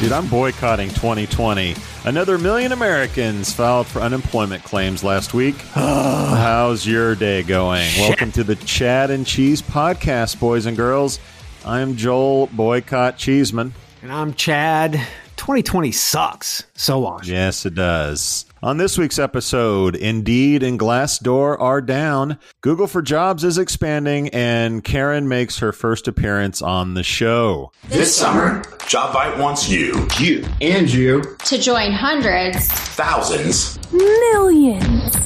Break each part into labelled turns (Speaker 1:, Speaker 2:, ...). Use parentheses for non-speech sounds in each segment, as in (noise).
Speaker 1: Dude, I'm boycotting 2020. Another million Americans filed for unemployment claims last week. (sighs) How's your day going? Welcome to the Chad and Cheese podcast, boys and girls. I'm Joel Boycott Cheeseman.
Speaker 2: And I'm Chad. 2020 sucks. So on.
Speaker 1: Yes, it does. On this week's episode, Indeed and Glassdoor are down, Google for Jobs is expanding, and Karen makes her first appearance on the show.
Speaker 3: This summer, Jobvite wants you,
Speaker 4: you, and you
Speaker 5: to join hundreds,
Speaker 3: thousands,
Speaker 6: millions.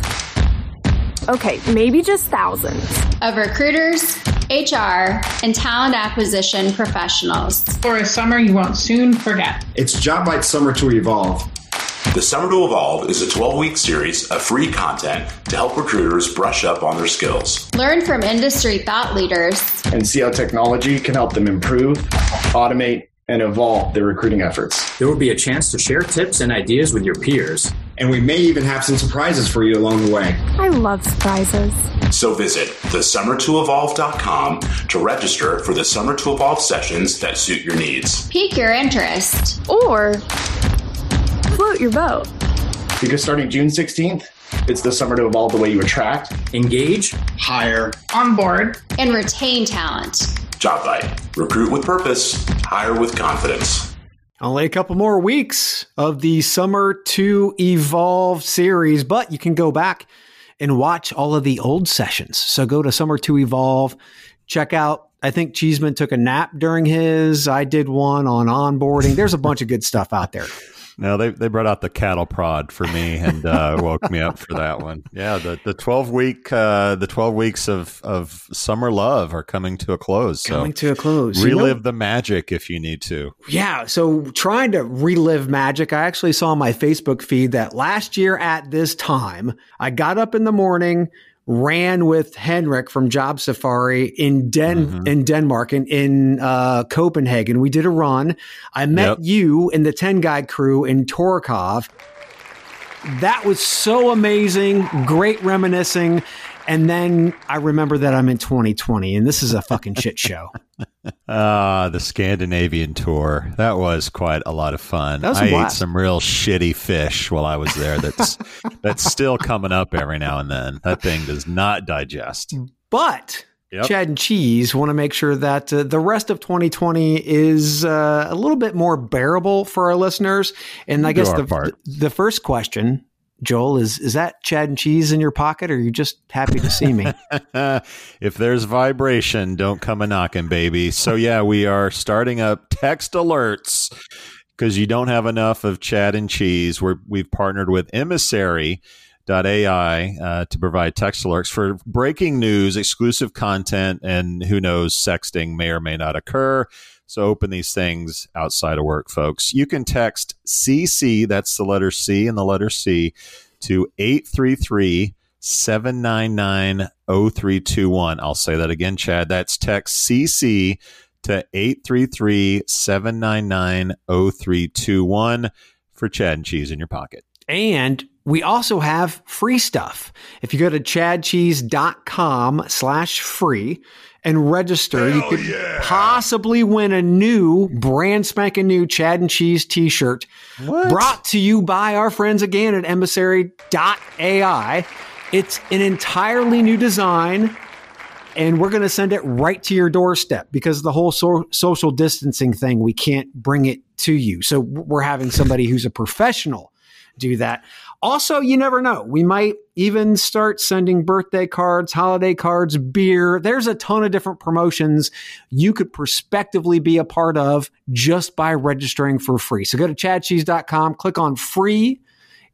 Speaker 6: Okay, maybe just thousands
Speaker 5: of recruiters, HR, and talent acquisition professionals.
Speaker 7: For a summer you won't soon forget.
Speaker 4: It's Jobvite Summer to Evolve.
Speaker 3: The Summer to Evolve is a 12 week series of free content to help recruiters brush up on their skills.
Speaker 5: Learn from industry thought leaders
Speaker 4: and see how technology can help them improve, automate, and evolve their recruiting efforts.
Speaker 8: There will be a chance to share tips and ideas with your peers.
Speaker 4: And we may even have some surprises for you along the way.
Speaker 6: I love surprises.
Speaker 3: So visit thesummertoevolve.com to register for the Summer to Evolve sessions that suit your needs.
Speaker 5: Pique your interest.
Speaker 6: Or float your boat.
Speaker 4: Because starting June 16th, it's the summer to evolve the way you attract,
Speaker 8: engage,
Speaker 4: hire,
Speaker 7: onboard,
Speaker 5: and retain talent.
Speaker 3: Jobvite. Recruit with purpose, hire with confidence.
Speaker 2: Only a couple more weeks of the Summer to Evolve series, but you can go back and watch all of the old sessions. So go to Summer to Evolve, check out. I think Cheeseman took a nap during his. I did one on onboarding. There's a bunch of good stuff out there.
Speaker 1: No, they they brought out the cattle prod for me and uh, (laughs) woke me up for that one. Yeah, the the twelve week uh, the twelve weeks of of summer love are coming to a close.
Speaker 2: So coming to a close.
Speaker 1: Relive you know, the magic if you need to.
Speaker 2: Yeah. So trying to relive magic, I actually saw on my Facebook feed that last year at this time, I got up in the morning ran with Henrik from Job Safari in Den mm-hmm. in Denmark in in uh, Copenhagen. We did a run. I met yep. you and the ten guy crew in Torekov. That was so amazing. Great reminiscing. And then I remember that I'm in 2020 and this is a fucking shit show. (laughs)
Speaker 1: Ah, uh, the Scandinavian tour. That was quite a lot of fun. I ate some real shitty fish while I was there. That's (laughs) that's still coming up every now and then. That thing does not digest.
Speaker 2: But Yep. Chad and Cheese want to make sure that uh, the rest of 2020 is uh, a little bit more bearable for our listeners. And I guess the, the first question Joel, is is that Chad and cheese in your pocket, or are you just happy to see me? (laughs)
Speaker 1: if there's vibration, don't come a knocking, baby. So yeah, we are starting up text alerts because you don't have enough of Chad and cheese. We're, we've partnered with Emissary. AI uh, to provide text alerts for breaking news, exclusive content, and who knows, sexting may or may not occur. So open these things outside of work, folks. You can text CC, that's the letter C and the letter C, to 833 799 0321. I'll say that again, Chad. That's text CC to 833 799 0321 for Chad and Cheese in your pocket.
Speaker 2: And we also have free stuff. If you go to chadcheese.com slash free and register, Hell you could yeah. possibly win a new brand spanking new Chad and Cheese t-shirt what? brought to you by our friends again at emissary.ai. It's an entirely new design and we're going to send it right to your doorstep because the whole so- social distancing thing, we can't bring it to you. So we're having somebody who's a professional do that. Also, you never know. We might even start sending birthday cards, holiday cards, beer. There's a ton of different promotions you could prospectively be a part of just by registering for free. So go to chadcheese.com, click on free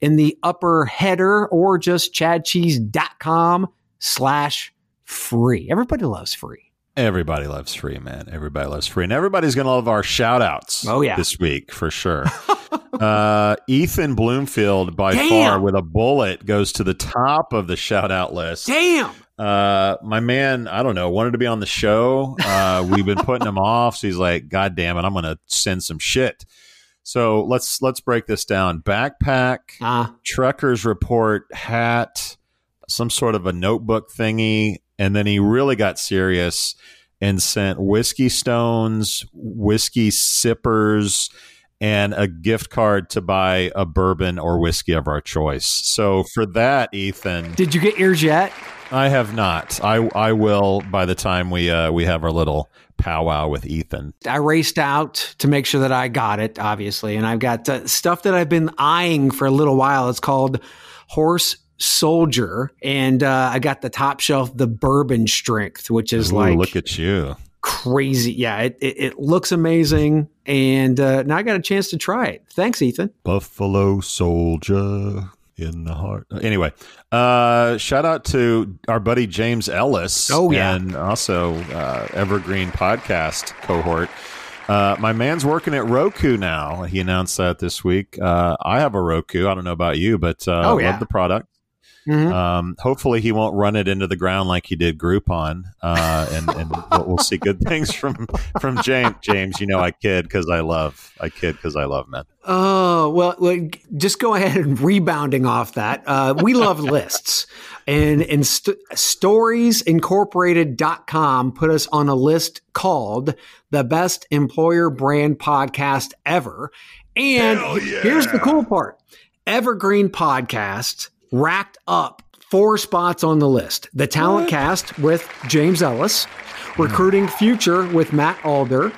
Speaker 2: in the upper header or just chadcheese.com slash free. Everybody loves free.
Speaker 1: Everybody loves free, man. Everybody loves free. And everybody's going to love our shout outs
Speaker 2: oh, yeah.
Speaker 1: this week for sure. (laughs) uh, Ethan Bloomfield, by Damn. far, with a bullet, goes to the top of the shout out list.
Speaker 2: Damn.
Speaker 1: Uh, my man, I don't know, wanted to be on the show. Uh, we've been putting him (laughs) off. So he's like, God damn it, I'm going to send some shit. So let's let's break this down. Backpack, uh. truckers report, hat, some sort of a notebook thingy, and then he really got serious and sent whiskey stones, whiskey sippers, and a gift card to buy a bourbon or whiskey of our choice. So for that, Ethan,
Speaker 2: did you get yours yet?
Speaker 1: I have not. I I will by the time we uh, we have our little powwow with Ethan.
Speaker 2: I raced out to make sure that I got it, obviously, and I've got uh, stuff that I've been eyeing for a little while. It's called Horse Soldier, and uh, I got the top shelf, the Bourbon Strength, which is
Speaker 1: Ooh,
Speaker 2: like
Speaker 1: look at you,
Speaker 2: crazy. Yeah, it, it, it looks amazing, and uh, now I got a chance to try it. Thanks, Ethan.
Speaker 1: Buffalo Soldier in the heart. Anyway, uh, shout out to our buddy James Ellis.
Speaker 2: Oh yeah,
Speaker 1: and also uh, Evergreen Podcast cohort. Uh, my man's working at Roku now. He announced that this week. Uh, I have a Roku. I don't know about you, but uh, oh, yeah. love the product. Mm-hmm. Um, hopefully, he won't run it into the ground like he did Groupon, uh, and, and we'll, we'll, see good (laughs) things from from James. James, you know, I kid because I love, I kid because I love men.
Speaker 2: Oh well, just go ahead and rebounding off that. Uh, we love (laughs) lists, and and st- storiesincorporated.com put us on a list called the best employer brand podcast ever. And yeah. here's the cool part: Evergreen Podcast racked up four spots on the list. The Talent what? Cast with James Ellis, Recruiting Future with Matt Alder,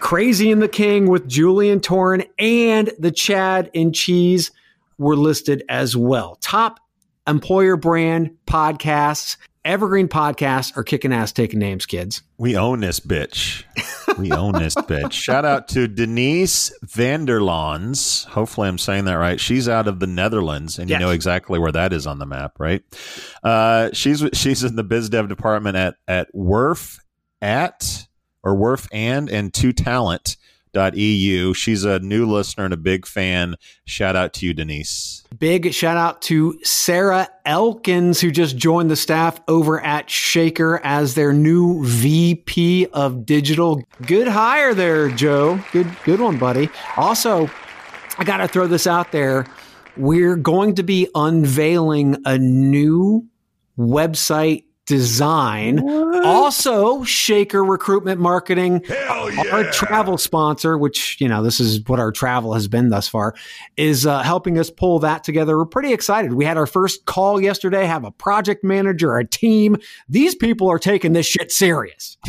Speaker 2: Crazy and the King with Julian Torn, and the Chad and Cheese were listed as well. Top employer brand podcasts Evergreen podcasts are kicking ass taking names, kids.
Speaker 1: We own this bitch. We own this (laughs) bitch. Shout out to Denise Vanderlons. Hopefully, I'm saying that right. She's out of the Netherlands, and yes. you know exactly where that is on the map, right? Uh, she's she's in the biz dev department at at Werf at or Werf and and Two Talent eu. She's a new listener and a big fan. Shout out to you, Denise.
Speaker 2: Big shout out to Sarah Elkins, who just joined the staff over at Shaker as their new VP of Digital. Good hire there, Joe. Good, good one, buddy. Also, I got to throw this out there. We're going to be unveiling a new website design. What? Also, Shaker Recruitment Marketing, yeah. our travel sponsor, which, you know, this is what our travel has been thus far, is uh, helping us pull that together. We're pretty excited. We had our first call yesterday, have a project manager, a team. These people are taking this shit serious. (laughs)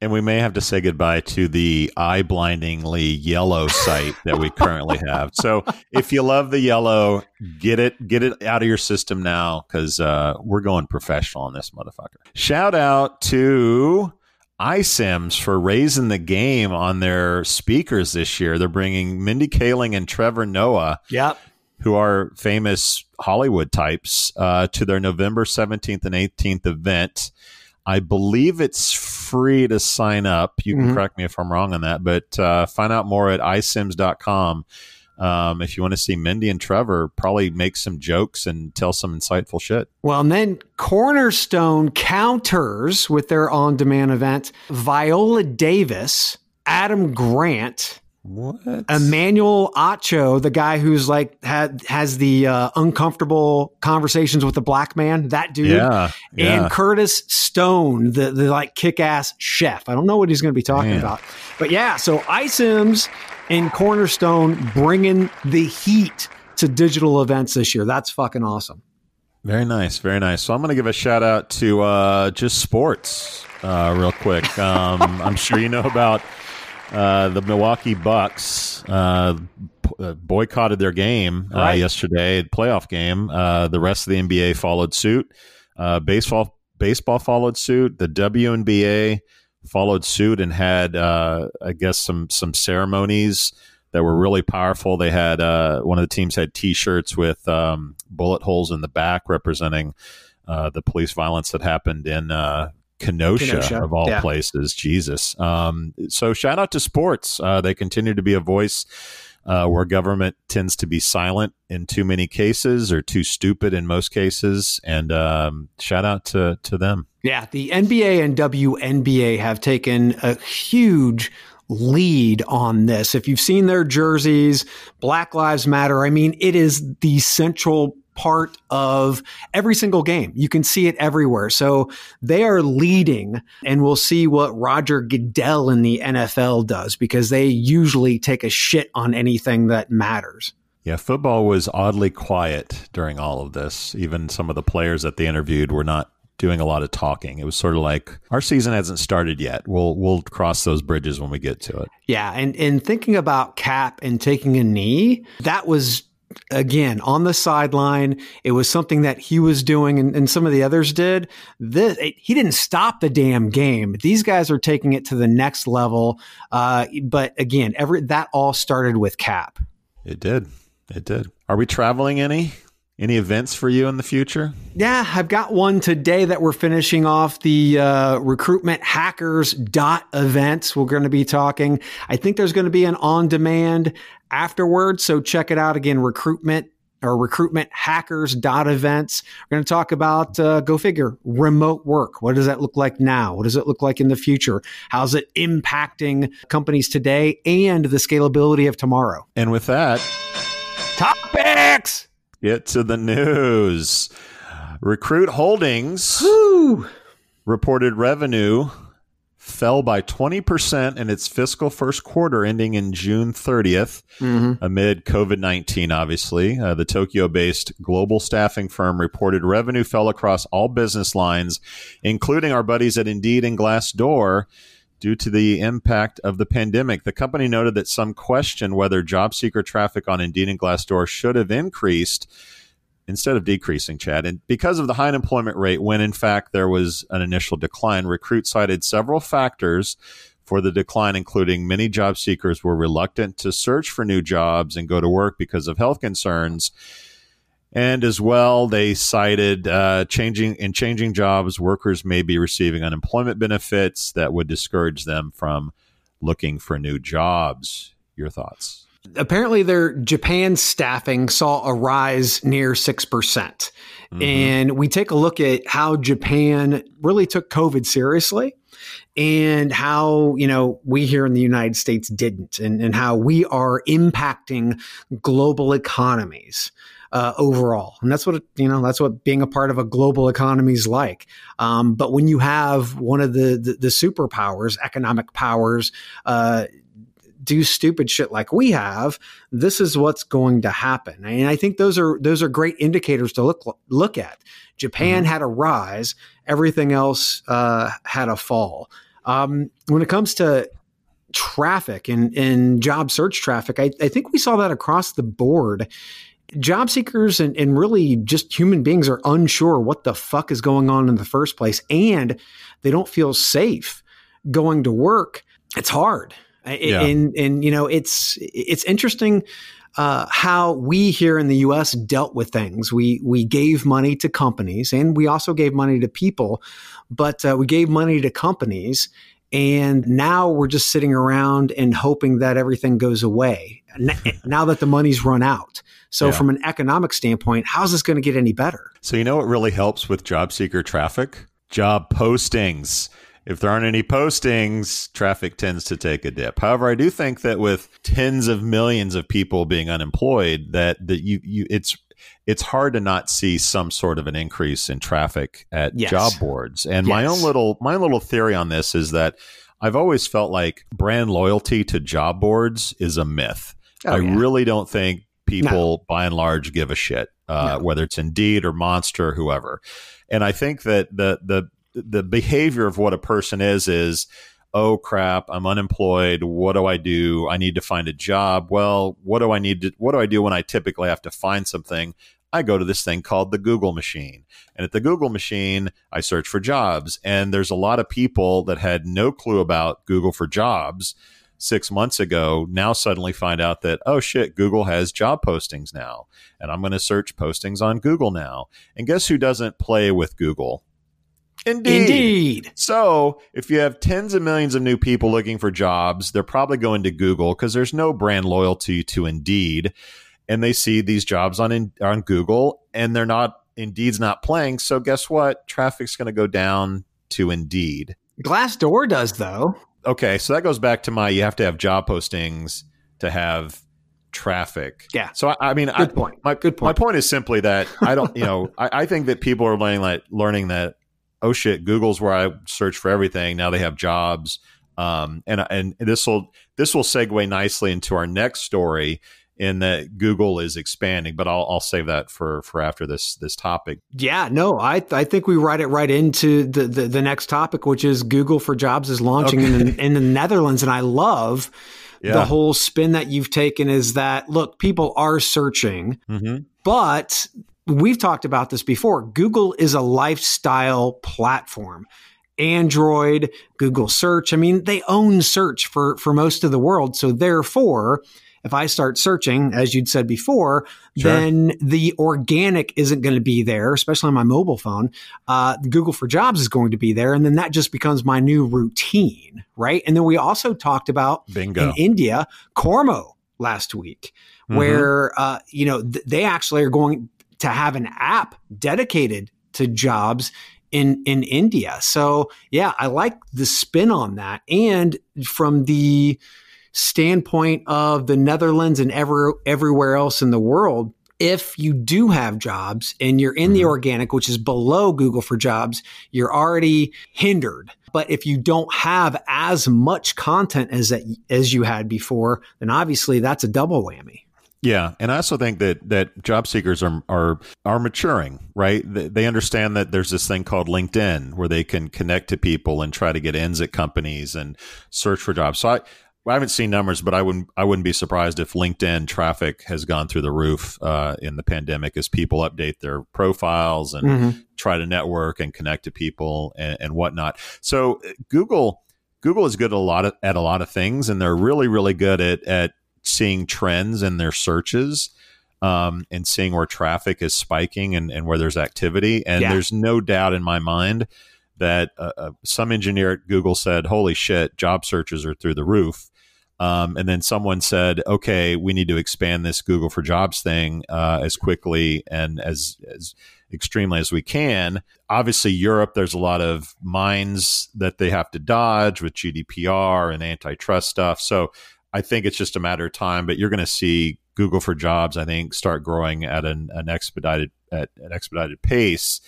Speaker 1: and we may have to say goodbye to the eye blindingly yellow site that we currently have. So if you love the yellow, get it get it out of your system now because uh, we're going professional on this motherfucker. Shout out to iCIMS for raising the game on their speakers this year. They're bringing Mindy Kaling and Trevor Noah.
Speaker 2: Yep.
Speaker 1: Who are famous Hollywood types uh, to their November 17th and 18th event. I believe it's free to sign up. You can mm-hmm. correct me if I'm wrong on that, but uh, find out more at icims.com. Um, if you want to see Mindy and Trevor probably make some jokes and tell some insightful shit.
Speaker 2: Well, and then Cornerstone counters with their on demand event Viola Davis, Adam Grant,
Speaker 1: What?
Speaker 2: Emmanuel Acho, the guy who's like had has the uh, uncomfortable conversations with the black man, that dude.
Speaker 1: Yeah, yeah.
Speaker 2: And Curtis Stone, the the like kick ass chef. I don't know what he's going to be talking
Speaker 1: Man.
Speaker 2: about, but yeah. So iCIMS and Cornerstone bringing the heat to digital events this year. That's fucking awesome.
Speaker 1: Very nice, very nice. So I'm going to give a shout out to uh, just sports uh, real quick. Um, I'm sure you know about uh, the Milwaukee Bucks uh, uh, boycotted their game uh,
Speaker 2: Right.
Speaker 1: yesterday, playoff game. Uh, the rest of the NBA followed suit. Uh, baseball baseball followed suit. The WNBA followed suit and had, uh, I guess, some some ceremonies that were really powerful. They had uh, one of the teams had T-shirts with um, bullet holes in the back representing uh, the police violence that happened in uh, Kenosha,
Speaker 2: Kenosha,
Speaker 1: of all
Speaker 2: yeah.
Speaker 1: places. Jesus. Um, so shout out to sports. Uh, they continue to be a voice. Uh, where government tends to be silent in too many cases or too stupid in most cases, and um, shout out to to them.
Speaker 2: Yeah, the NBA and WNBA have taken a huge lead on this. If you've seen their jerseys, Black Lives Matter, I mean, it is the central part of every single game. You can see it everywhere. So they are leading, and we'll see what Roger Goodell in the NFL does because they usually take a shit on anything that matters.
Speaker 1: Yeah, football was oddly quiet during all of this. Even some of the players that they interviewed were not doing a lot of talking. It was sort of like our season hasn't started yet. We'll we'll cross those bridges when we get to it.
Speaker 2: Yeah, and and thinking about Kap and taking a knee, that was again on the sideline. It was something that he was doing, and, and some of the others did. This he didn't stop the damn game. These guys are taking it to the next level. Uh, but again, every that all started with Kap.
Speaker 1: It did. It did. Are we traveling any? Any events for you in the future?
Speaker 2: Yeah, I've got one today that we're finishing off the uh, recruitment hackers dot events. We're going to be talking. I think there's going to be an on demand afterwards. So check it out again. Recruitment or recruitment hackers dot events. We're going to talk about uh, go figure remote work. What does that look like now? What does it look like in the future? How's it impacting companies today and the scalability of tomorrow?
Speaker 1: And with that,
Speaker 2: topics.
Speaker 1: Get to the news. Recruit Holdings
Speaker 2: Woo.
Speaker 1: reported revenue fell by 20% in its fiscal first quarter ending in June 30th
Speaker 2: Mm-hmm.
Speaker 1: amid COVID 19, obviously. Uh, the Tokyo based global staffing firm reported revenue fell across all business lines, including our buddies at Indeed and Glassdoor. Due to the impact of the pandemic, the company noted that some question whether job seeker traffic on Indeed and Glassdoor should have increased instead of decreasing, Chad. And because of the high unemployment rate, when in fact there was an initial decline, Recruit cited several factors for the decline, including many job seekers were reluctant to search for new jobs and go to work because of health concerns. And as well, they cited uh, changing in changing jobs, workers may be receiving unemployment benefits that would discourage them from looking for new jobs. Your thoughts?
Speaker 2: apparently their Japan staffing saw a rise near 6%. percent And we take a look at how Japan really took COVID seriously and how, you know, we here in the United States didn't and, and how we are impacting global economies. Uh, overall, and that's what you know. That's what being a part of a global economy is like. Um, but when you have one of the the, the superpowers, economic powers, uh, do stupid shit like we have, this is what's going to happen. And I think those are those are great indicators to look look at. Japan had a rise, everything else uh, had a fall. Um, when it comes to traffic and, and job search traffic, I, I think we saw that across the board. Job seekers and, and really just human beings are unsure what the fuck is going on in the first place, and they don't feel safe going to work. It's hard.
Speaker 1: Yeah.
Speaker 2: And and you know it's it's interesting uh, how we here in the U.S. dealt with things. We we gave money to companies, and we also gave money to people, but uh, we gave money to companies, and now we're just sitting around and hoping that everything goes away. Now that the money's run out. So
Speaker 1: Yeah.
Speaker 2: from an economic standpoint, how's this going to get any better?
Speaker 1: So you know what really helps with job seeker traffic? Job postings. if there aren't any postings, traffic tends to take a dip. However, I do think that with tens of millions of people being unemployed, that that you you it's it's hard to not see some sort of an increase in traffic at
Speaker 2: Yes.
Speaker 1: job boards. And
Speaker 2: Yes.
Speaker 1: my own little my little theory on this is that I've always felt like brand loyalty to job boards is a myth.
Speaker 2: Oh,
Speaker 1: I
Speaker 2: yeah.
Speaker 1: really don't think people by and large give a shit, uh,
Speaker 2: No.
Speaker 1: whether it's Indeed or Monster or whoever. And I think that the the the behavior of what a person is is oh crap i'm unemployed. What do i do? I need to find a job. Well what do i need to what do i do when i typically have to find something? I go to this thing called the google machine. And at the google machine i search for jobs. And there's a lot of people that had no clue about google for jobs six months ago now suddenly find out that oh shit google has job postings now and i'm going to search postings on google now and guess who doesn't play with google Indeed.
Speaker 2: Indeed.
Speaker 1: So, if you have tens of millions of new people looking for jobs, they're probably going to Google because there's no brand loyalty to Indeed, and they see these jobs on in, on Google, and they're not Indeed's not playing. So, guess what? Traffic's going to go down to Indeed.
Speaker 2: Glassdoor does though.
Speaker 1: Okay, so that goes back to my you have to have job postings to have traffic.
Speaker 2: Yeah.
Speaker 1: So I, I mean,
Speaker 2: Good
Speaker 1: I,
Speaker 2: point.
Speaker 1: My
Speaker 2: Good point.
Speaker 1: My
Speaker 2: point.
Speaker 1: is simply that I don't, you (laughs) know, I, I think that people are learning that learning that oh shit, Google's where I search for everything. Now they have jobs, um, and and this will this will segue nicely into our next story in that Google is expanding. But I'll I'll save that for for after this this topic.
Speaker 2: Yeah, no, I I think we write it right into the, the, the next topic, which is Google for Jobs is launching in, the, in the Netherlands, and I love
Speaker 1: Yeah.
Speaker 2: the whole spin that you've taken. Is that look, people are searching,
Speaker 1: Mm-hmm.
Speaker 2: but we've talked about this before. Google is a lifestyle platform. Android, Google search. I mean, they own search for, for most of the world. So therefore, if I start searching, as you'd said before,
Speaker 1: Sure.
Speaker 2: then the organic isn't going to be there, especially on my mobile phone. Uh, Google for Jobs is going to be there. And then that just becomes my new routine, right? And then we also talked about
Speaker 1: Bingo.
Speaker 2: in India, Kormo last week,
Speaker 1: Mhm.
Speaker 2: where uh, you know th- they actually are going to have an app dedicated to jobs in in India. So yeah, I like the spin on that, and from the standpoint of the Netherlands and ever everywhere else in the world. If you do have jobs and you're in the mm-hmm. organic, which is below Google for jobs, you're already hindered. But if you don't have as much content as that, as you had before, then obviously that's a double whammy.
Speaker 1: Yeah, and I also think that that job seekers are are are maturing, right? They, they understand that there's this thing called LinkedIn where they can connect to people and try to get ins at companies and search for jobs. So I, I haven't seen numbers, but I wouldn't I wouldn't be surprised if LinkedIn traffic has gone through the roof uh, in the pandemic as people update their profiles and
Speaker 2: Mhm.
Speaker 1: try to network and connect to people and, and whatnot. So uh, Google Google is good at a lot of, at a lot of things, and they're really really good at at seeing trends in their searches um, and seeing where traffic is spiking and, and where there's activity. And
Speaker 2: Yeah.
Speaker 1: there's no doubt in my mind that uh, uh, some engineer at Google said, "Holy shit, job searches are through the roof." Um, and then someone said, "Okay, we need to expand this Google for Jobs thing uh, as quickly and as as extremely as we can." Obviously, Europe, there's a lot of mines that they have to dodge with GDPR and antitrust stuff. So I think it's just a matter of time. But you're going to see Google for Jobs, I think, start growing at an, an expedited at an expedited pace.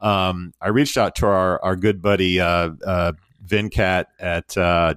Speaker 1: Um, I reached out to our our good buddy uh, uh, Venkat at uh,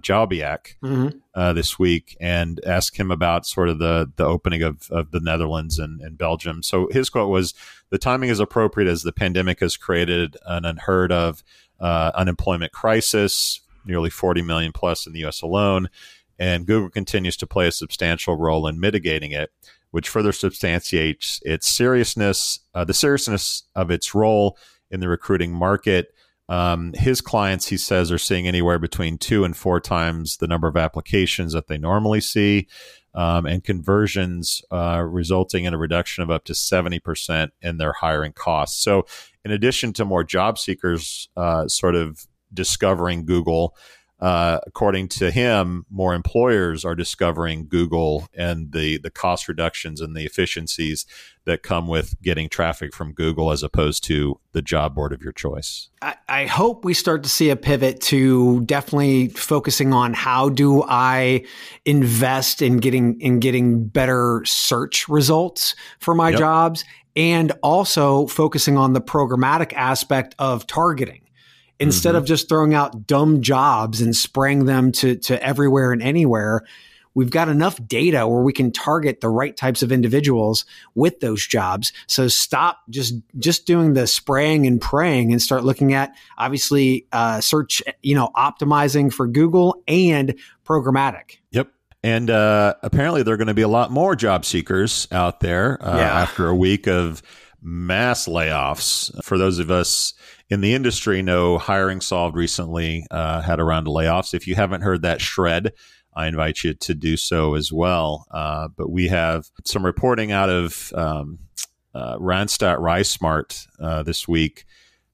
Speaker 2: Mhm.
Speaker 1: uh, this week and asked him about sort of the the opening of, of the Netherlands and, and Belgium. So his quote was, "The timing is appropriate as the pandemic has created an unheard of uh, unemployment crisis, nearly 40 million plus in the U.S. alone, and Google continues to play a substantial role in mitigating it." Which further substantiates its seriousness, uh, the seriousness of its role in the recruiting market. Um, his clients, he says, are seeing anywhere between two and four times the number of applications that they normally see, um, and conversions uh, resulting in a reduction of up to 70% in their hiring costs. So, in addition to more job seekers uh, sort of discovering Google, uh, according to him, more employers are discovering Google and the the cost reductions and the efficiencies that come with getting traffic from Google as opposed to the job board of your choice.
Speaker 2: I, I hope we start to see a pivot to definitely focusing on how do I invest in getting in getting better search results for my
Speaker 1: Yep.
Speaker 2: jobs and also focusing on the programmatic aspect of targeting instead of just throwing out dumb jobs and spraying them to, to everywhere and anywhere we've got enough data where we can target the right types of individuals with those jobs so stop just just doing the spraying and praying and start looking at obviously uh, search you know optimizing for google and programmatic
Speaker 1: Yep. And uh, apparently, there are going to be a lot more job seekers out there uh,
Speaker 2: Yeah.
Speaker 1: after a week of mass layoffs. For those of us in the industry, know HiringSolved recently uh, had a round of layoffs. If you haven't heard that shred, I invite you to do so as well. Uh, but we have some reporting out of um, uh, Randstad RiseSmart uh, this week.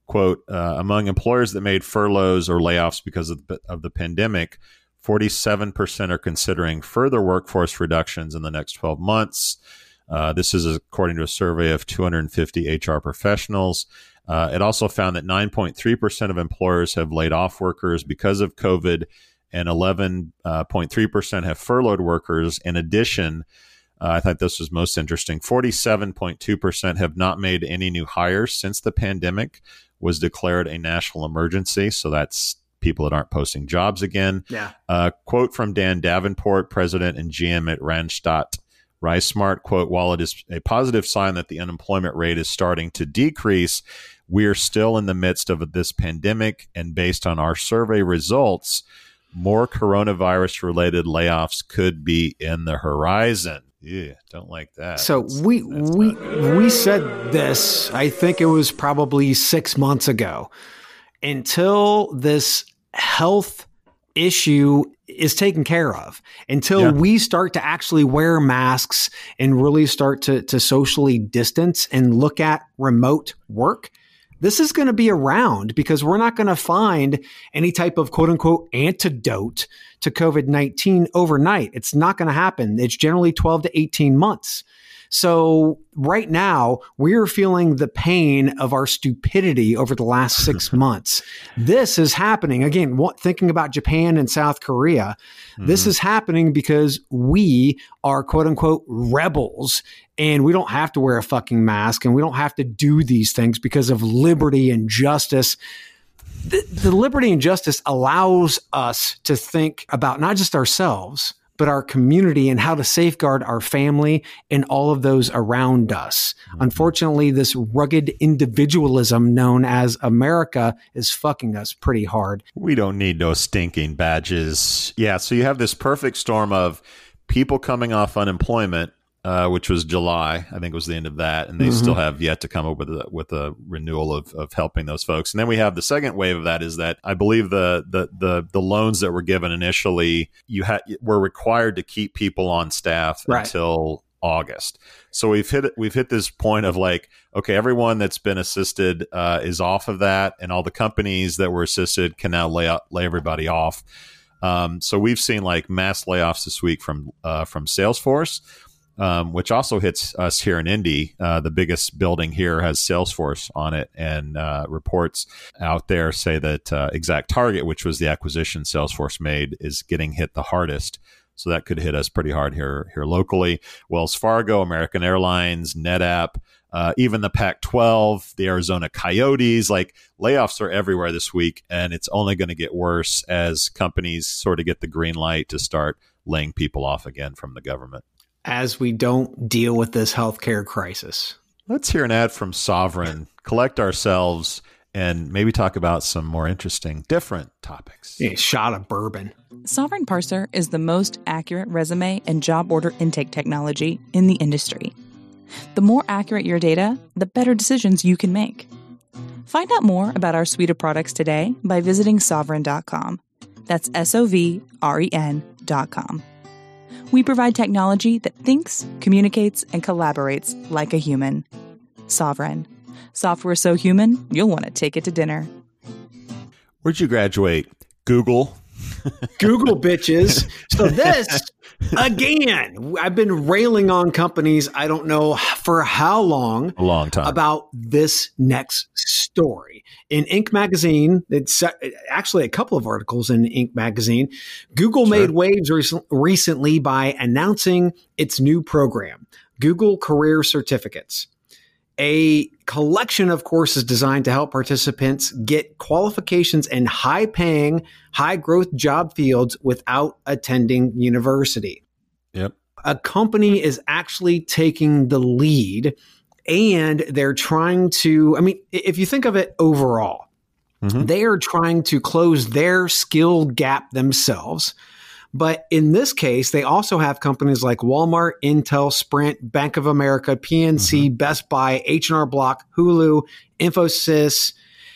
Speaker 1: Quote, uh, among employers that made furloughs or layoffs because of the, of the pandemic, 47% are considering further workforce reductions in the next 12 months. Uh, this is according to a survey of 250 HR professionals. Uh, it also found that 9.3% of employers have laid off workers because of COVID, and 11.3% have furloughed workers. In addition, uh, I thought this was most interesting 47.2% have not made any new hires since the pandemic was declared a national emergency. So that's people that aren't posting jobs again.
Speaker 2: yeah
Speaker 1: Uh, quote from Dan Davenport, president and GM at Randstad RiseSmart, quote, while it is a positive sign that the unemployment rate is starting to decrease, we are still in the midst of this pandemic. And based on our survey results, more coronavirus related layoffs could be in the horizon. Yeah, don't like that.
Speaker 2: So
Speaker 1: That's-
Speaker 2: we
Speaker 1: that's
Speaker 2: we we said this. I think it was probably six months ago. Until this health issue is taken care of, until
Speaker 1: Yeah.
Speaker 2: we start to actually wear masks and really start to to socially distance and look at remote work. This is going to be around because we're not going to find any type of quote unquote antidote to COVID 19 overnight. It's not going to happen. It's generally 12 to 18 months. So right now we're feeling the pain of our stupidity over the last (laughs) six months. This is happening again. What, thinking about Japan and South Korea, this mm-hmm. is happening because we are quote unquote rebels and we don't have to wear a fucking mask and we don't have to do these things because of liberty and justice. The, the liberty and justice allows us to think about not just ourselves, but our community and how to safeguard our family and all of those around us. Mm-hmm. Unfortunately, this rugged individualism known as America is fucking us pretty hard.
Speaker 1: We don't need no stinking badges. Yeah, so you have this perfect storm of people coming off unemployment, uh, which was July. I think was the end of that, and they still have yet to come up with a, with a renewal of, of helping those folks. And then we have the second wave of that is that I believe the the the, the loans that were given initially you had were required to keep people on staff
Speaker 2: Right.
Speaker 1: until August. So we've hit we've hit this point of like, okay, everyone that's been assisted uh, is off of that, and all the companies that were assisted can now lay out, lay everybody off. Um, so we've seen like mass layoffs this week from uh, from Salesforce, um, which also hits us here in Indy. Uh, the biggest building here has Salesforce on it, and uh, reports out there say that uh, ExactTarget, which was the acquisition Salesforce made, is getting hit the hardest. So that could hit us pretty hard here here locally. Wells Fargo, American Airlines, NetApp, uh, even the Pac-12, the Arizona Coyotes. Like layoffs are everywhere this week, and it's only going to get worse as companies sort of get the green light to start laying people off again from the government.
Speaker 2: As we don't deal with this healthcare crisis.
Speaker 1: Let's hear an ad from Sovren, collect ourselves, and maybe talk about some more interesting, different topics.
Speaker 2: A shot of bourbon.
Speaker 9: Sovren Parser is the most accurate resume and job order intake technology in the industry. The more accurate your data, the better decisions you can make. Find out more about our suite of products today by visiting sovren.com. That's S O V R E N.com. We provide technology that thinks, communicates, and collaborates like a human. Sovren. Software so human, you'll want to take it to dinner.
Speaker 1: Where'd you graduate? Google.
Speaker 2: Google bitches. So (laughs) this again, I've been railing on companies. I don't know for how long,
Speaker 1: a long time
Speaker 2: about this next story in Inc. magazine. It's uh, actually a couple of articles in Inc. magazine. Google sure. made waves rec- recently by announcing its new program, Google Career Certificates a collection of courses designed to help participants get qualifications in high paying, high growth job fields without attending university.
Speaker 1: Yep.
Speaker 2: A company is actually taking the lead and they're trying to, I mean, if you think of it overall, mm-hmm. they are trying to close their skill gap themselves but in this case, they also have companies like Walmart, Intel, Sprint, Bank of America, PNC, mm-hmm. Best Buy, H&R Block, Hulu, Infosys,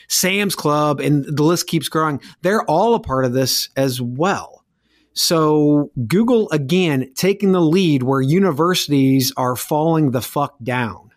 Speaker 2: Sam's Club, and the list keeps growing. They're all a part of this as well. So Google again taking the lead where universities are falling the fuck down.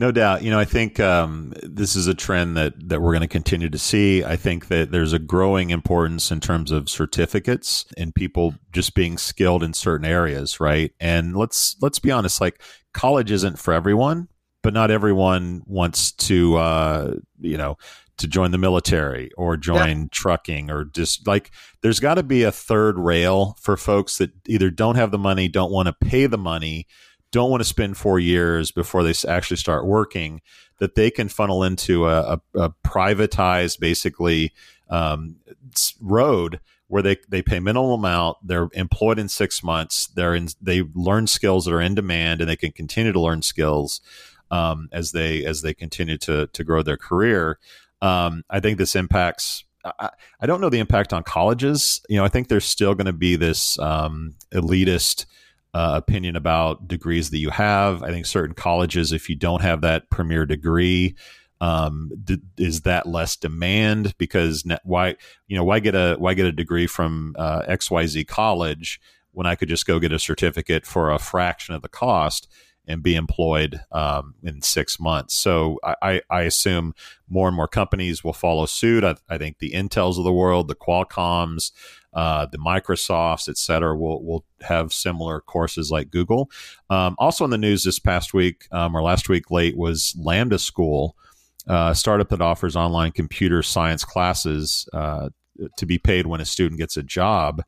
Speaker 1: No doubt. You know, I think um, this is a trend that that we're going to continue to see. I think that there's a growing importance in terms of certificates and people just being skilled in certain areas, right? And let's let's be honest, like college isn't for everyone, but not everyone wants to, uh, you know, to join the military or join yeah. trucking or just like there's got to be a third rail for folks that either don't have the money, don't want to pay the money don't want to spend four years before they actually start working, that they can funnel into a, a, a privatized, basically, um, road where they, they pay minimal amount. They're employed in six months. They're in, they learn skills that are in demand, and they can continue to learn skills um, as they as they continue to to grow their career. Um, I think this impacts. I, I, don't know the impact on colleges. You know, I think there's still going to be this um, elitist uh, opinion about degrees that you have. I think certain colleges, if you don't have that premier degree, um, d- is that less demand? Because ne- why, you know, why get a why get a degree from uh, X Y Z college when I could just go get a certificate for a fraction of the cost? And be employed um, in six months. So I, I, assume more and more companies will follow suit. I, I think the Intels of the world, the Qualcomms, uh, the Microsofts, et cetera, will, will have similar courses like Google. Um, also in the news this past week um, or last week late was Lambda School, uh, startup that offers online computer science classes uh, to be paid when a student gets a job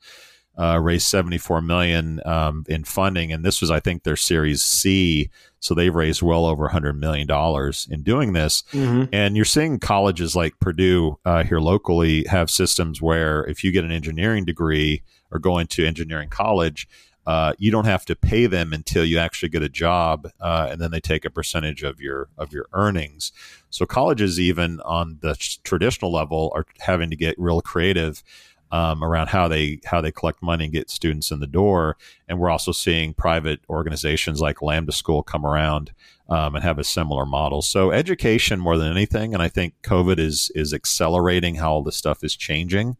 Speaker 1: uh, raised 74 million um, in funding, and this was, I think, their Series C. So they've raised well over 100 million dollars in doing this. Mm-hmm. And you're seeing colleges like Purdue uh, here locally have systems where if you get an engineering degree or go into engineering college, uh, you don't have to pay them until you actually get a job, uh, and then they take a percentage of your of your earnings. So colleges, even on the traditional level, are having to get real creative um, around how they how they collect money and get students in the door. And we're also seeing private organizations like Lambda School come around um, and have a similar model. So education more than anything, and I think COVID is is accelerating how all this stuff is changing.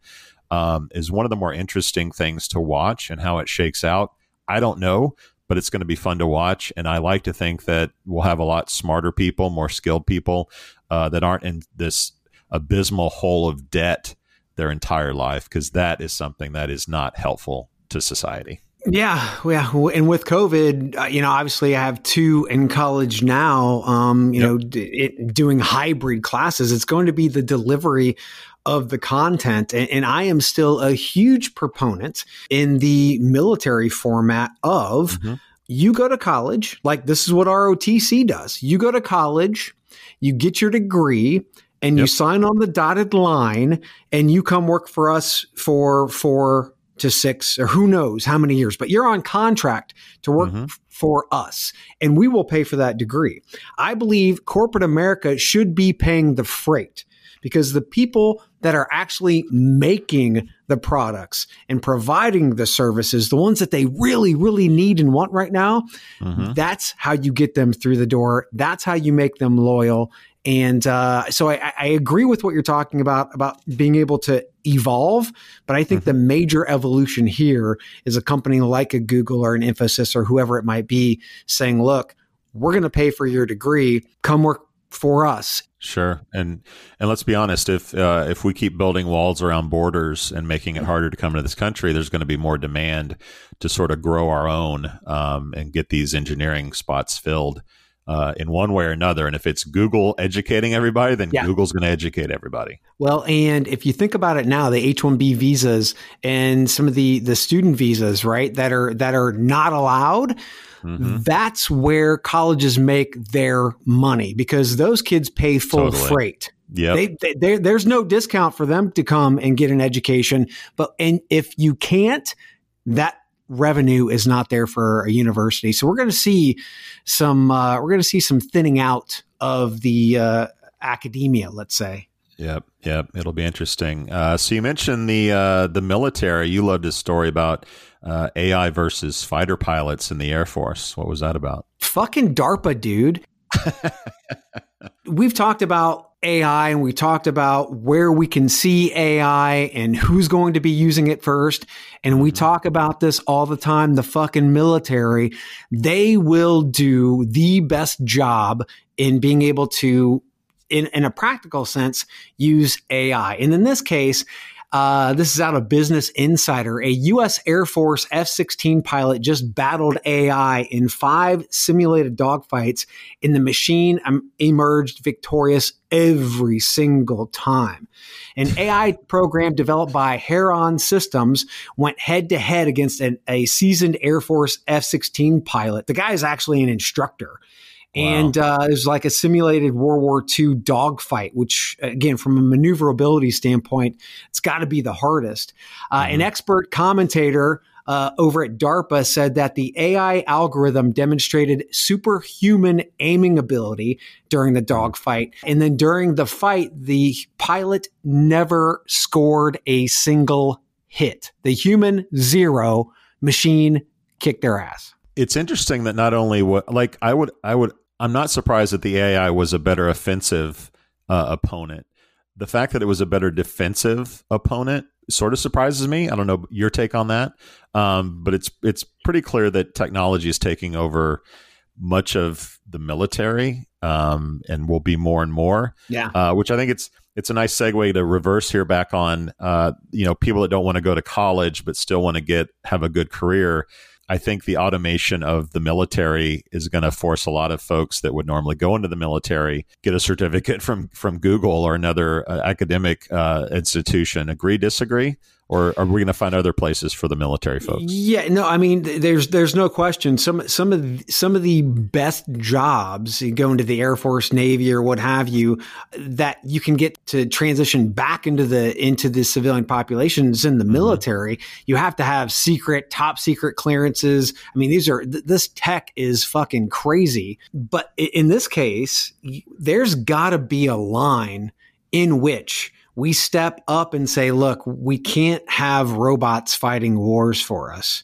Speaker 1: Um, is one of the more interesting things to watch and how it shakes out. I don't know, but it's going to be fun to watch. And I like to think that we'll have a lot smarter people, more skilled people uh, that aren't in this abysmal hole of debt their entire life because that is something that is not helpful to society.
Speaker 2: Yeah, yeah, and with COVID, uh, you know, obviously I have two in college now. Um, you yep. know, it, doing hybrid classes, it's going to be the delivery of the content, and, and, I am still a huge proponent in the military format of. Mm-hmm. You go to college, like this is what ROTC does. You go to college, you get your degree, and yep. you sign on the dotted line and you come work for us for four to six or who knows how many years, but you're on contract to work mm-hmm. for us and we will pay for that degree. I believe corporate America should be paying the freight because the people that are actually making the products and providing the services, the ones that they really, really need and want right now, mm-hmm. that's how you get them through the door. That's how you make them loyal. And uh, so I, I, agree with what you're talking about about being able to evolve, but I think mm-hmm. the major evolution here is a company like a Google or an Infosys or whoever it might be saying, "Look, we're going to pay for your degree. Come work for us.
Speaker 1: Sure, and and let's be honest. If uh, if we keep building walls around borders and making it harder to come into this country, there's going to be more demand to sort of grow our own um, and get these engineering spots filled uh, in one way or another. And if it's Google educating everybody, then yeah. Google's going to educate everybody.
Speaker 2: Well, and if you think about it now, the H one B visas and some of the the student visas, right, that are that are not allowed Mm-hmm. That's where colleges make their money because those kids pay full totally. freight.
Speaker 1: Yeah, they,
Speaker 2: they, they, there's no discount for them to come and get an education. But and if you can't, that revenue is not there for a university. So we're going to see some uh, we're going to see some thinning out of the uh, academia. Let's say.
Speaker 1: Yep, yep. It'll be interesting. Uh, so you mentioned the uh, the military. You loved this story about uh, AI versus fighter pilots in the Air Force. What was that about?
Speaker 2: Fucking DARPA, dude. (laughs) We've talked about AI and we talked about where we can see AI and who's going to be using it first. And we mm-hmm. talk about this all the time. The fucking military, they will do the best job in being able to, in, in a practical sense, use AI. And in this case, uh, this is out of Business Insider. A U.S. Air Force F 16 pilot just battled AI in five simulated dogfights, and the machine emerged victorious every single time. An AI program developed by Heron Systems went head to head against an, a seasoned Air Force F 16 pilot. The guy is actually an instructor. And uh, it was like a simulated World War II dogfight, which, again, from a maneuverability standpoint, it's got to be the hardest. Uh, mm-hmm. An expert commentator uh, over at DARPA said that the AI algorithm demonstrated superhuman aiming ability during the mm-hmm. dogfight. And then during the fight, the pilot never scored a single hit. The human zero, machine kicked their ass.
Speaker 1: It's interesting that not only what, like, I would, I would I'm not surprised that the AI was a better offensive uh, opponent. The fact that it was a better defensive opponent sort of surprises me. I don't know your take on that, um, but it's it's pretty clear that technology is taking over much of the military um, and will be more and more.
Speaker 2: Yeah,
Speaker 1: uh, which I think it's it's a nice segue to reverse here back on uh, you know people that don't want to go to college but still want to get have a good career I think the automation of the military is going to force a lot of folks that would normally go into the military get a certificate from from Google or another uh, academic uh, institution. Agree? Disagree? Or are we going to find other places for the military folks?
Speaker 2: Yeah, no, I mean, there's there's no question. Some some of the, some of the best jobs, go into the Air Force, Navy, or what have you, that you can get to transition back into the into the civilian populations in the mm-hmm. military. You have to have secret, top secret clearances. I mean, these are th- this tech is fucking crazy. But in this case, there's got to be a line in which we step up and say, look, we can't have robots fighting wars for us.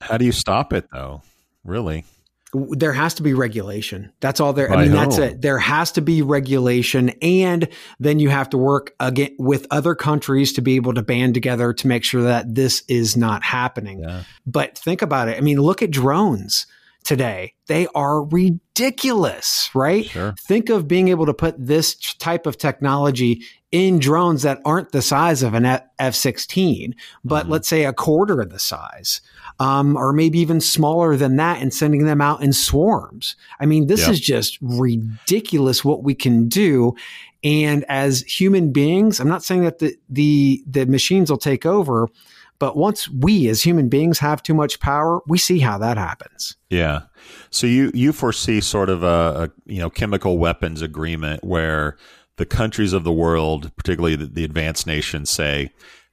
Speaker 1: How do you stop it though? Really?
Speaker 2: There has to be regulation. That's all there. I mean, that's it. There has to be regulation. And then you have to work again with other countries to be able to band together to make sure that this is not happening. Yeah. But think about it. I mean, look at drones today. They are ridiculous, right? Sure. Think of being able to put this type of technology in drones that aren't the size of an F 16, but mm-hmm. let's say a quarter of the size, um, or maybe even smaller than that, and sending them out in swarms. I mean, this is just ridiculous what we can do. And as human beings, I'm not saying that the, the, the machines will take over, but once we as human beings have too much power, we see how that happens.
Speaker 1: Yeah. So you you foresee sort of a, a you know chemical weapons agreement where the countries of the world, particularly the, the advanced nations, say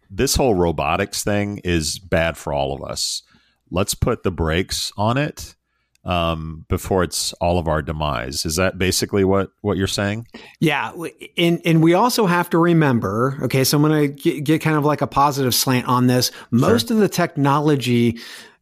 Speaker 1: this whole robotics thing is bad for all of us. Let's put the brakes on it um, before it's all of our demise. Is that basically what what you're saying?
Speaker 2: Yeah, and and we also have to remember. Okay, so I'm going to get, kind of like a positive slant on this. Most sure. of the technology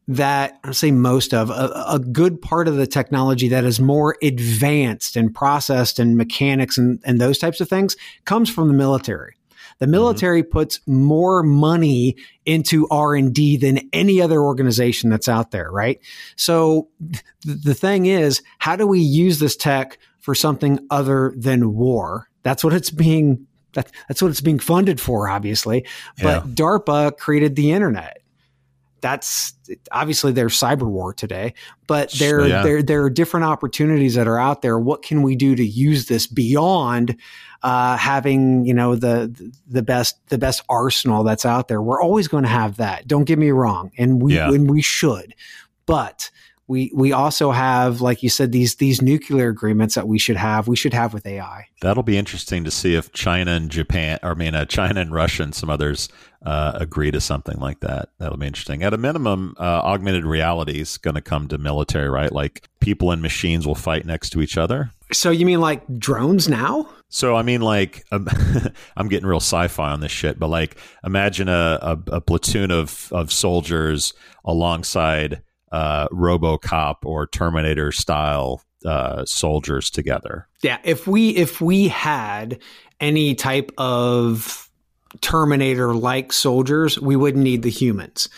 Speaker 2: that I say most of a, a, good part of the technology that is more advanced and processed and mechanics and, and those types of things comes from the military. The military mm-hmm. puts more money into R&D than any other organization that's out there, right? So th- the thing is, how do we use this tech for something other than war? That's what it's being that, that's what it's being funded for, obviously. But yeah. DARPA created the internet that's obviously there's cyber war today, but there, yeah. there, there are different opportunities that are out there. What can we do to use this beyond uh, having, you know, the, the best, the best arsenal that's out there? We're always going to have that. Don't get me wrong. And we, yeah. and we should, but we we also have, like you said, these these nuclear agreements that we should have. We should have with AI.
Speaker 1: That'll be interesting to see if China and Japan, or I mean, uh, China and Russia and some others uh, agree to something like that. That'll be interesting. At a minimum, uh, augmented reality is going to come to military, right? Like people and machines will fight next to each other.
Speaker 2: So you mean like drones now?
Speaker 1: So I mean, like, um, (laughs) I'm getting real sci-fi on this shit, but like, imagine a, a, a platoon of of soldiers alongside uh, RoboCop or Terminator style uh, soldiers together.
Speaker 2: Yeah, if we if we had any type of Terminator like soldiers, we wouldn't need the humans.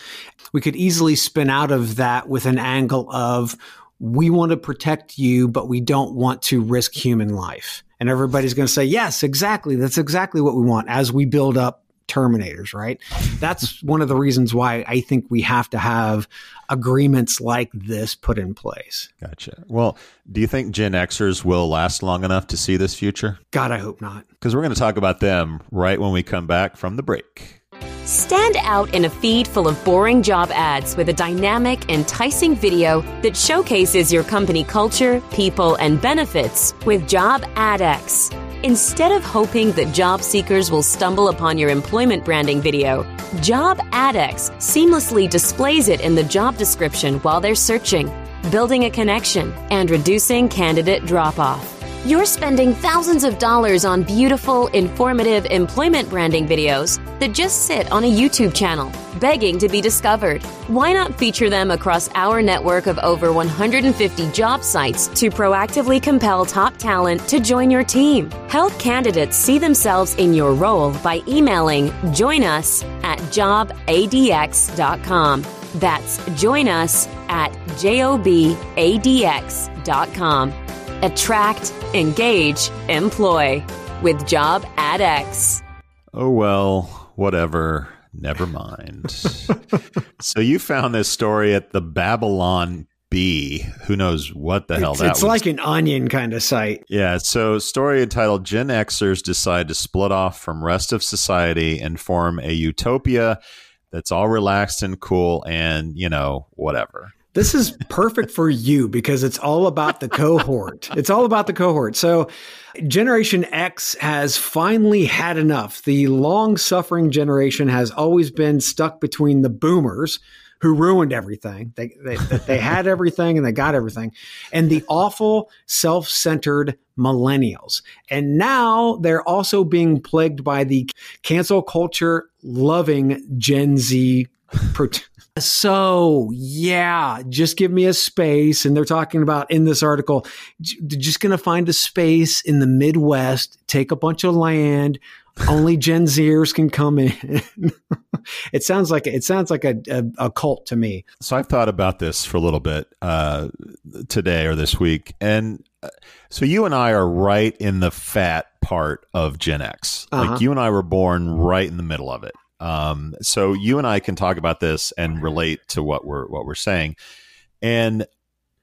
Speaker 2: We could easily spin out of that with an angle of we want to protect you, but we don't want to risk human life. And everybody's going to say, yes, exactly. That's exactly what we want as we build up Terminators, right? That's one of the reasons why I think we have to have agreements like this put in place.
Speaker 1: Gotcha. Well, do you think Gen Xers will last long enough to see this future?
Speaker 2: God, I hope not.
Speaker 1: Because we're going to talk about them right when we come back from the break.
Speaker 10: Stand out in a feed full of boring job ads with a dynamic, enticing video that showcases your company culture, people, and benefits with Job AdX. Instead of hoping that job seekers will stumble upon your employment branding video, Job AdX seamlessly displays it in the job description while they're searching, building a connection and reducing candidate drop off. You're spending thousands of dollars on beautiful, informative employment branding videos that just sit on a YouTube channel, begging to be discovered. Why not feature them across our network of over 150 job sites to proactively compel top talent to join your team? Help candidates see themselves in your role by emailing join us at jobadx.com. That's join us at jobadx.com. Attract, engage, employ with Job AdX.
Speaker 1: Oh, well, whatever. Never mind. (laughs) so you found this story at the Babylon Bee. Who knows what the hell
Speaker 2: it's,
Speaker 1: that
Speaker 2: it's
Speaker 1: was.
Speaker 2: like an onion kind of site.
Speaker 1: Yeah. So story entitled Gen Xers decide to split off from rest of society and form a utopia that's all relaxed and cool and, you know, whatever.
Speaker 2: This is perfect for you because it's all about the cohort. It's all about the cohort. So, Generation X has finally had enough. The long suffering generation has always been stuck between the boomers who ruined everything. They, they, they had everything and they got everything, and the awful self centered millennials. And now they're also being plagued by the cancel culture loving Gen Z. So, yeah, just give me a space. And they're talking about in this article, just going to find a space in the Midwest, take a bunch of land. Only Gen Zers can come in. (laughs) it sounds like it sounds like a, a, a, cult to me.
Speaker 1: So I've thought about this for a little bit uh, today or this week, and uh, so you and I are right in the fat part of Gen X. Uh-huh. Like you and I were born right in the middle of it. Um, so you and I can talk about this and relate to what we're what we're saying. And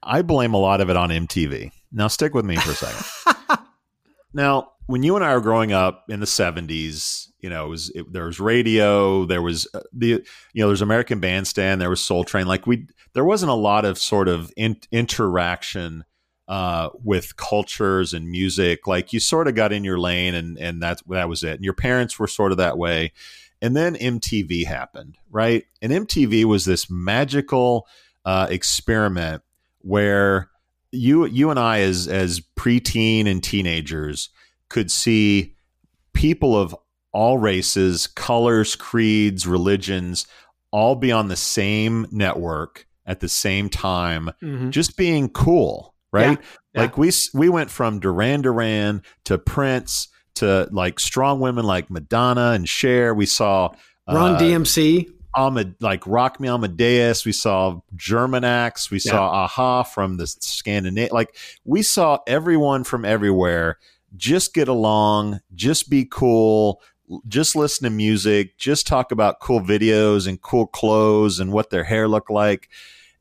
Speaker 1: I blame a lot of it on MTV. Now stick with me for a second. (laughs) now, when you and I were growing up in the 70s, you know, it was it, there was radio, there was uh, the you know, there's American Bandstand, there was Soul Train. Like we there wasn't a lot of sort of in, interaction uh, with cultures and music. Like you sort of got in your lane and and that's that was it. And your parents were sort of that way. And then MTV happened, right? And MTV was this magical uh, experiment where you you and I as as preteen and teenagers could see people of all races, colors, creeds, religions all be on the same network at the same time, mm-hmm. just being cool, right? Yeah. Yeah. Like we we went from Duran Duran to Prince to like strong women like Madonna and Cher. We saw
Speaker 2: Run
Speaker 1: uh,
Speaker 2: DMC.
Speaker 1: Ahmed, like Rock Me Amadeus. We saw German acts. We
Speaker 2: Yeah.
Speaker 1: saw A-ha from the Scandinavia. Like we saw everyone from everywhere just get along, just be cool, just listen to music, just talk about cool videos and cool clothes and what their hair looked like.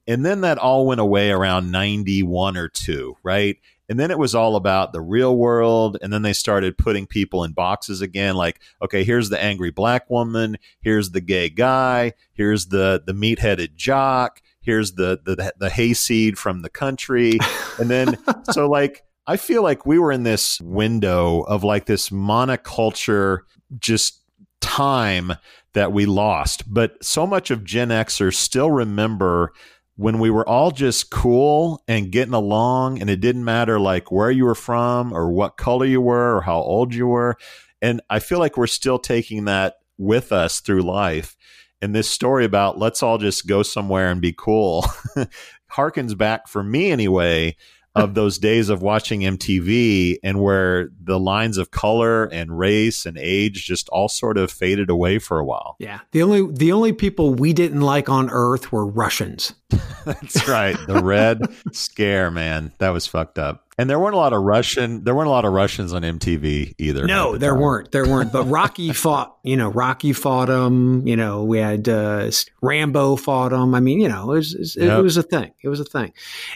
Speaker 1: And then that all went away around 91 or 2, right? And then it was all about the real world. And then they started putting people in boxes again. Like, okay, here's the angry black woman. Here's the gay guy. Here's the, the meat headed jock. Here's the, the, the hayseed from the country. And then, (laughs) so like, I feel like we were in this window of like this monoculture just time that we lost. But so much of Gen Xers still remember when we were all just cool and getting along and it didn't matter like where you were from or what color you were or how old you were. And I feel like we're still taking that with us through life. And this story about let's all just go somewhere and be cool (laughs) harkens back for me anyway of (laughs) those days of watching MTV and where the lines of color and race and age just all sort of faded away for a while.
Speaker 2: Yeah. The only the only people we didn't like on Earth were Russians. (laughs)
Speaker 1: That's right. The Red Scare, man. That was fucked up. And there weren't a lot of Russian there weren't a lot of Russians on MTV either.
Speaker 2: No,
Speaker 1: the
Speaker 2: there
Speaker 1: time.
Speaker 2: weren't. There weren't. But Rocky (laughs) fought. You know, Rocky fought him. You know, we had uh, Rambo fought him. I mean, you know, it was it,
Speaker 1: Yep.
Speaker 2: was a thing. It was a thing.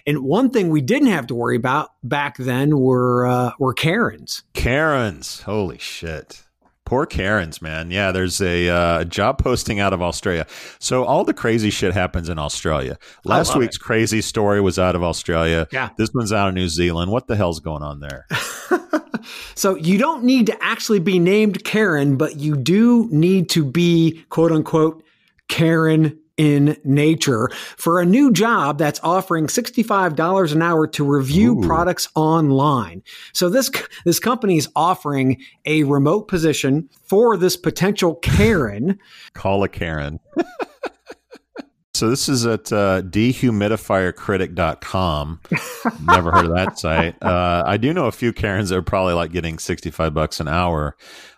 Speaker 2: And one thing we didn't have to worry about back then were uh, were Karens.
Speaker 1: Karens. Holy shit. Poor Karens, man. Yeah, there's a uh, job posting out of Australia. So all the crazy shit happens in Australia. Last week's crazy story was out of Australia.
Speaker 2: Yeah.
Speaker 1: This one's out of New Zealand. What the hell's going on there? (laughs)
Speaker 2: So you don't need to actually be named Karen, but you do need to be quote unquote Karen in nature for a new job that's offering $65 an hour to review
Speaker 1: Ooh.
Speaker 2: products online. So this this company is offering a remote position for this potential Karen.
Speaker 1: Call a Karen. (laughs) so this is at uh, dehumidifiercritic.com. (laughs) Never heard of that site. Uh, I do know a few Karens that are probably like getting 65 bucks an hour.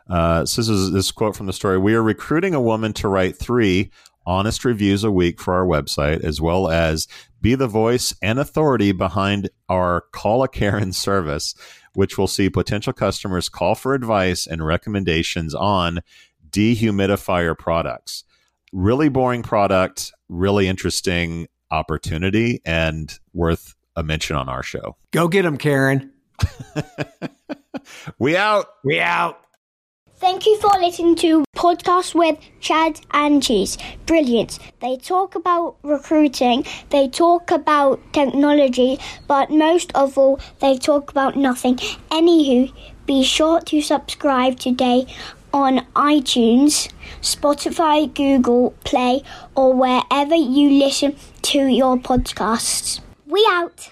Speaker 1: Uh, so this is this quote from the story. We are recruiting a woman to write three honest reviews a week for our website, as well as be the voice and authority behind our Call a Karen service, which will see potential customers call for advice and recommendations on dehumidifier products. Really boring product, really interesting opportunity, and worth a mention on our show.
Speaker 2: Go get them, Karen. (laughs)
Speaker 1: We out.
Speaker 2: We out.
Speaker 11: Thank you for listening to Podcast with Chad and Cheese. Brilliant. They talk about recruiting, they talk about technology, but most of all, they talk about nothing. Anywho, be sure to subscribe today on iTunes, Spotify, Google Play, or wherever you listen to your podcasts. We out.